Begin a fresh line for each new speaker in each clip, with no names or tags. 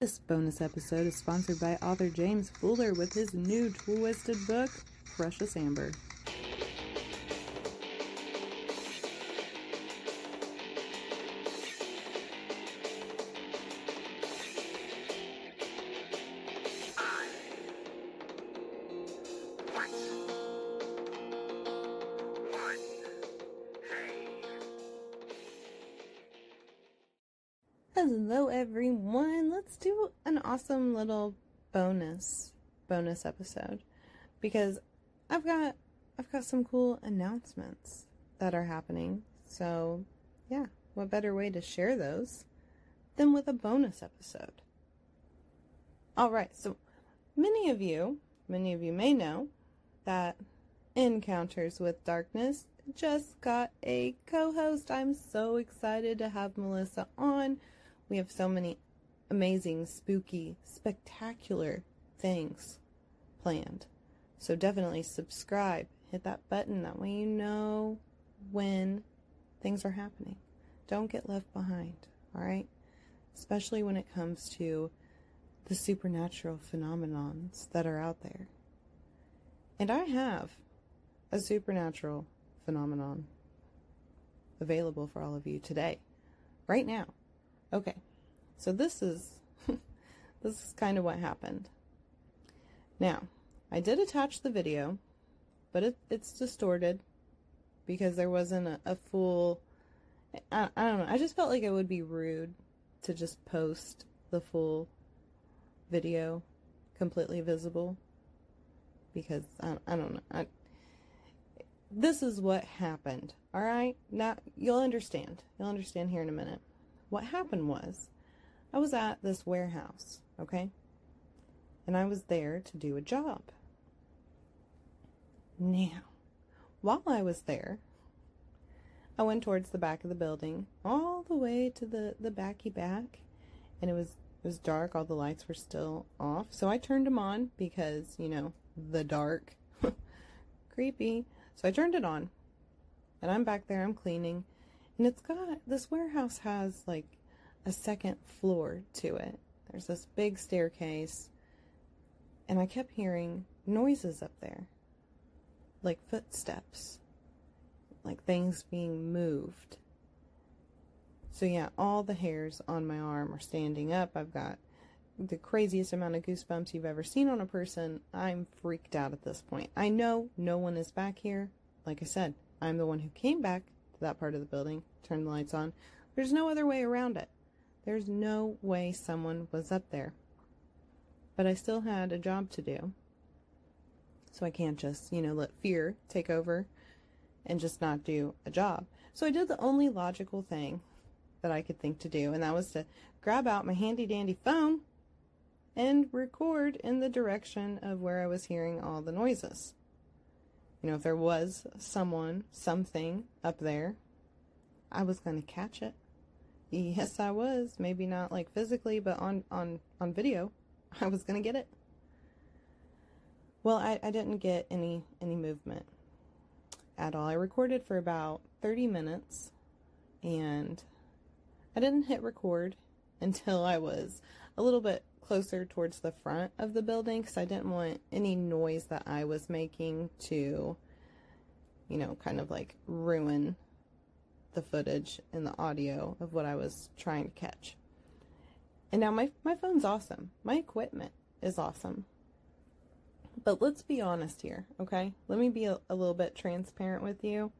This bonus episode is sponsored by author James Fuller with his new twisted book, Precious Amber. Bonus episode because I've got I've got some cool announcements that are happening. So, yeah, what better way to share those than with a bonus episode? All right. So, many of you, many of you may know that Encounters with Darkness just got a co-host. I'm so excited to have Melissa on we have so many amazing, spooky, spectacular things planned. So definitely subscribe, hit that button. That way you know when things are happening. Don't get left behind, all right? Especially when it comes to the supernatural phenomenons that are out there. And I have a supernatural phenomenon available for all of you today, right now. Okay, so this is this is kind of what happened. Now, I did attach the video, but it, it's distorted because there wasn't a, a full. I, I don't know. I just felt like it would be rude to just post the full video completely visible because I, I don't know. I, this is what happened. All right, now you'll understand. You'll understand here in a minute. What happened was, I was at this warehouse, okay? And I was there to do a job. Now, while I was there, I went towards the back of the building, all the way to the, the backy back, and it was it was dark, all the lights were still off. So I turned them on because, you know, the dark. Creepy. So I turned it on. And I'm back there, I'm cleaning, and it's got, this warehouse has like a second floor to it. There's this big staircase. And I kept hearing noises up there. Like footsteps. Like things being moved. So yeah, all the hairs on my arm are standing up. I've got the craziest amount of goosebumps you've ever seen on a person. I'm freaked out at this point. I know no one is back here. Like I said, I'm the one who came back to that part of the building, turn the lights on. There's no other way around it. There's no way someone was up there. But I still had a job to do. So I can't just, you know, let fear take over and just not do a job. So I did the only logical thing that I could think to do, and that was to grab out my handy dandy phone and record in the direction of where I was hearing all the noises. You know, if there was someone, something up there, I was going to catch it. Yes, I was. Maybe not like physically, but on, on, on video, I was going to get it. Well, I, I didn't get any, any movement at all. I recorded for about 30 minutes and I didn't hit record until I was a little bit closer towards the front of the building because I didn't want any noise that I was making to, you know, kind of like ruin the footage and the audio of what I was trying to catch. And now my, my phone's awesome. My equipment is awesome. But let's be honest here, okay? Let me be a, a little bit transparent with you.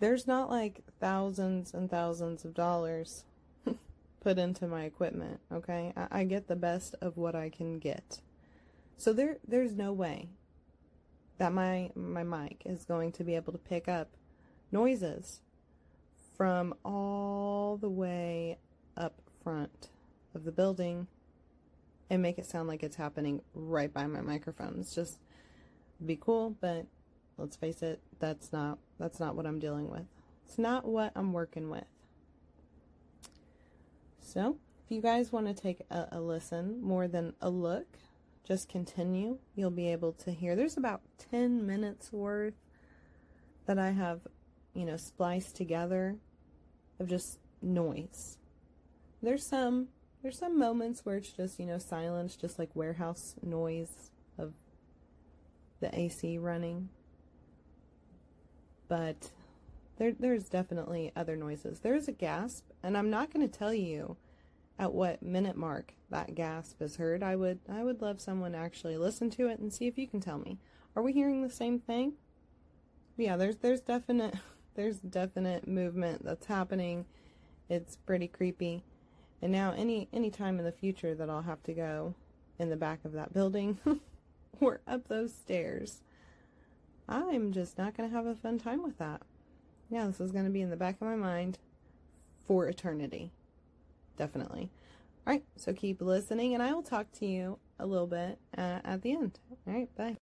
There's not like thousands and thousands of dollars put into my equipment, okay? I, I get the best of what I can get. So there there's no way that my my mic is going to be able to pick up noises from all the way up front of the building and make it sound like it's happening right by my microphone. It's just be cool, but let's face it, that's not that's not what I'm dealing with. It's not what I'm working with. So, if you guys want to take a, a, listen more than a look, just continue. You'll be able to hear. There's about 10 minutes worth that I have, you know, spliced together of just noise. There's some there's some moments where it's just, you know, silence, just like warehouse noise of the AC running. But there there's definitely other noises. There's a gasp, and I'm not going to tell you at what minute mark that gasp is heard. I would I would love someone to actually listen to it and see if you can tell me. Are we hearing the same thing? Yeah, there's there's definite there's definite movement that's happening. It's pretty creepy. And now any any time in the future that I'll have to go in the back of that building or up those stairs, I'm just not going to have a fun time with that. Yeah, this is going to be in the back of my mind for eternity. Definitely. All right, so keep listening, and I will talk to you a little bit uh, at the end. All right, bye.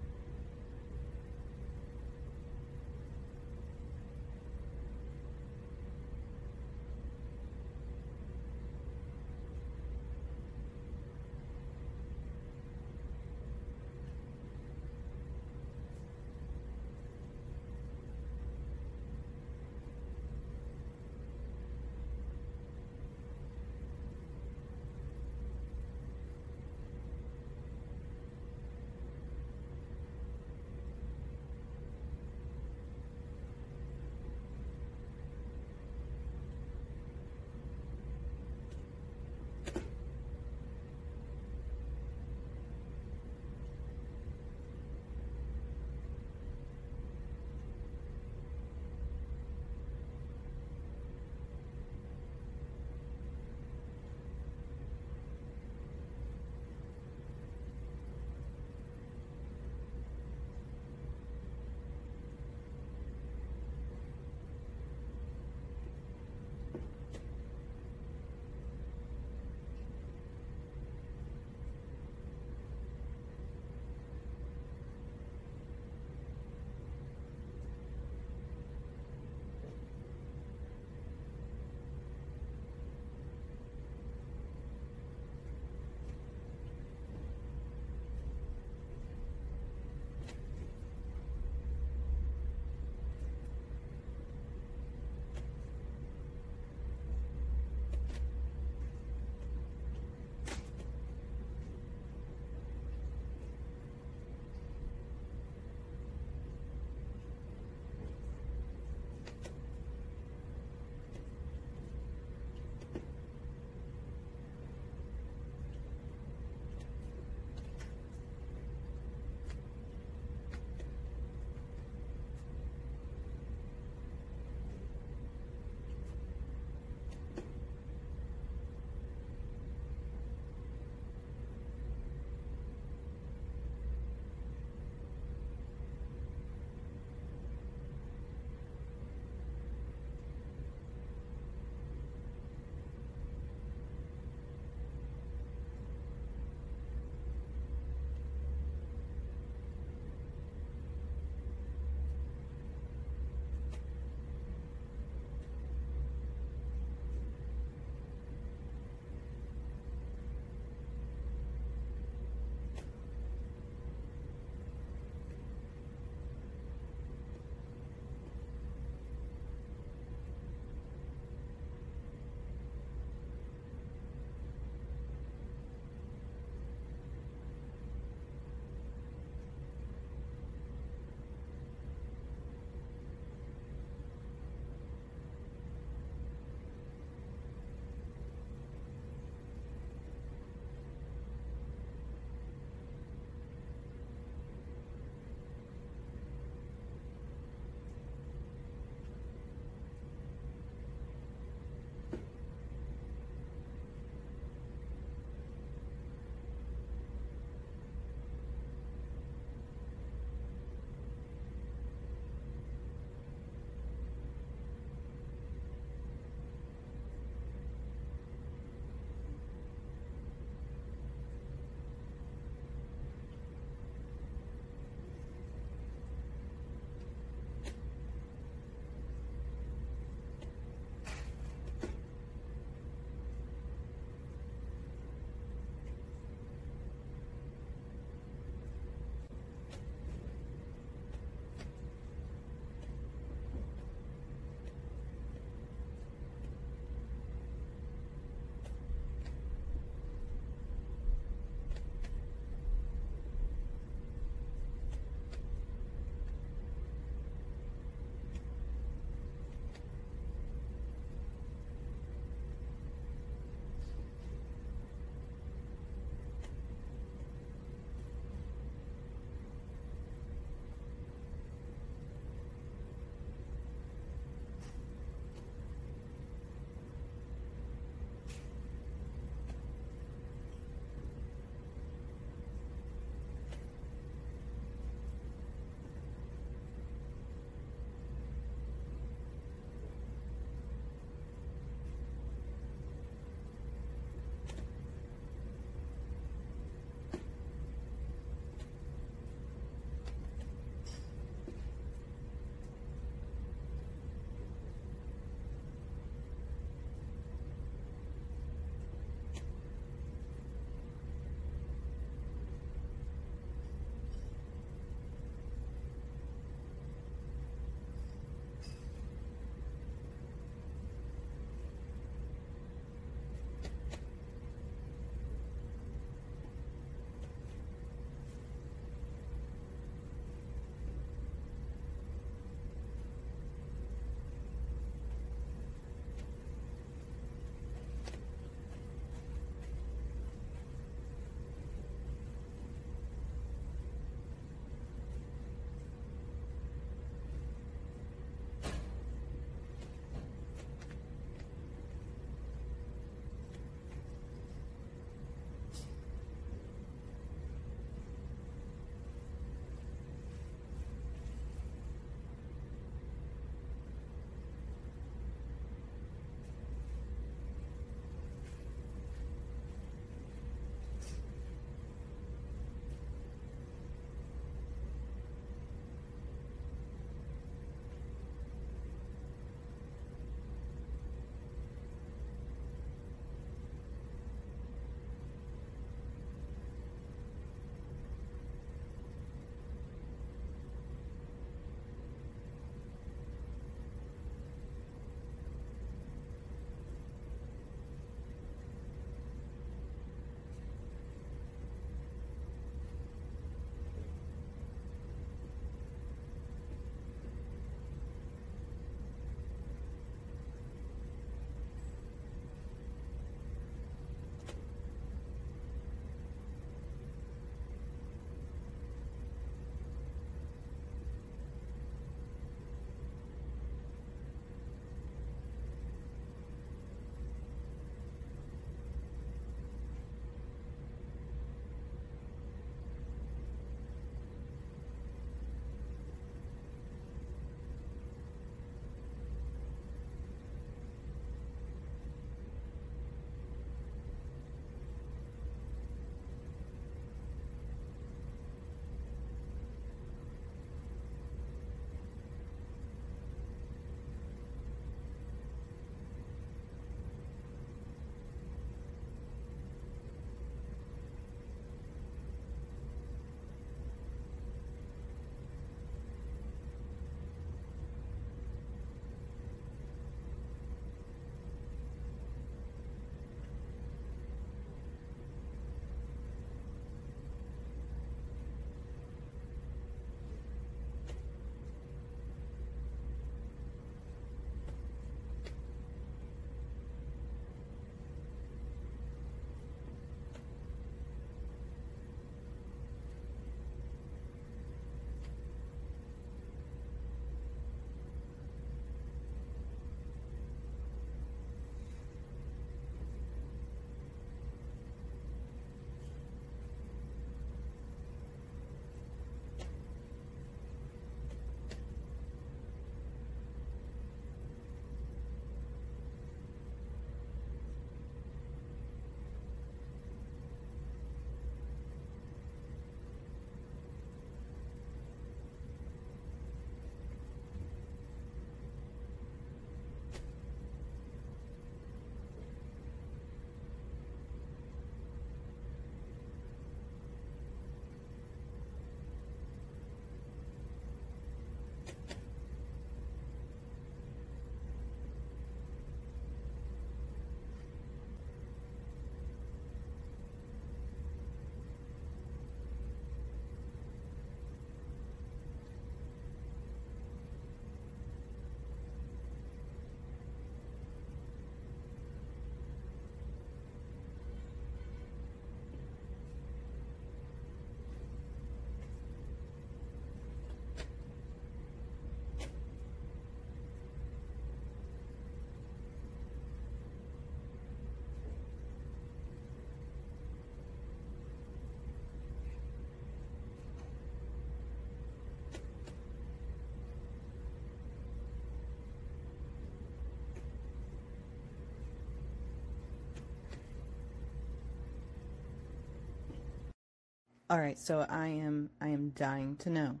All right, so I am I am dying to know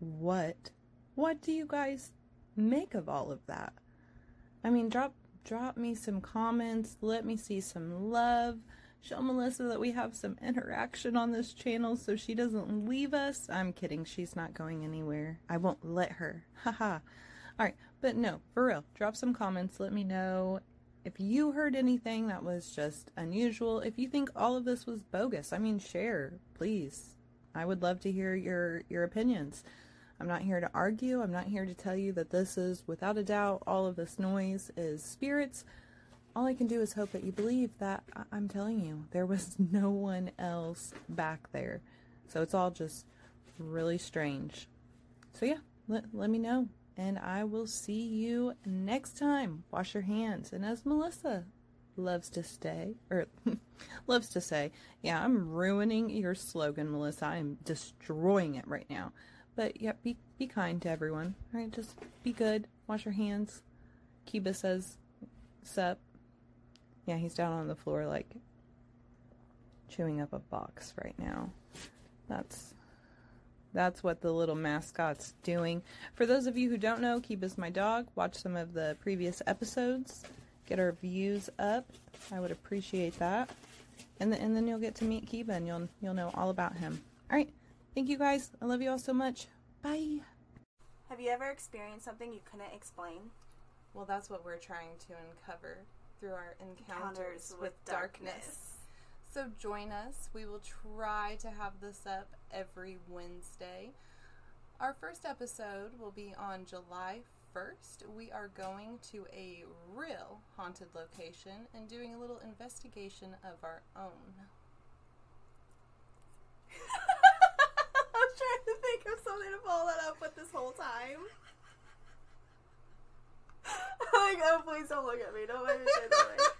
what what do you guys make of all of that? I mean, drop drop me some comments, let me see some love. Show Melissa that we have some interaction on this channel so she doesn't leave us. I'm kidding, she's not going anywhere. I won't let her. Haha. All right, but no, for real, drop some comments. Let me know if you heard anything that was just unusual. If you think all of this was bogus, I mean, share, please. I would love to hear your your opinions. I'm not here to argue. I'm not here to tell you that this is, without a doubt, all of this noise is spirits. All I can do is hope that you believe that I'm telling you there was no one else back there. So it's all just really strange. So yeah, let, let me know. And I will see you next time. Wash your hands. And as Melissa loves to stay, or loves to say, yeah, I'm ruining your slogan, Melissa. I'm destroying it right now. But yeah, be be kind to everyone. All right, just be good. Wash your hands. Kiba says, "Sup." Yeah, he's down on the floor like chewing up a box right now. That's that's what the little mascot's doing. For those of you who don't know, Kiba's my dog. Watch some of the previous episodes. Get our views up. I would appreciate that. And then, and then you'll get to meet Kiba and you'll you'll know all about him. All right. Thank you guys. I love you all so much. Bye.
Have you ever experienced something you couldn't explain?
Well, that's what we're trying to uncover through our encounters,
Encounters
with,
with
darkness.
darkness.
So join us. We will try to have this up every Wednesday. Our first episode will be on July 1st. We are going to a real haunted location and doing a little investigation of our own.
I was trying to think of something to follow that up with this whole time. oh, please don't look at me. Don't make me say that.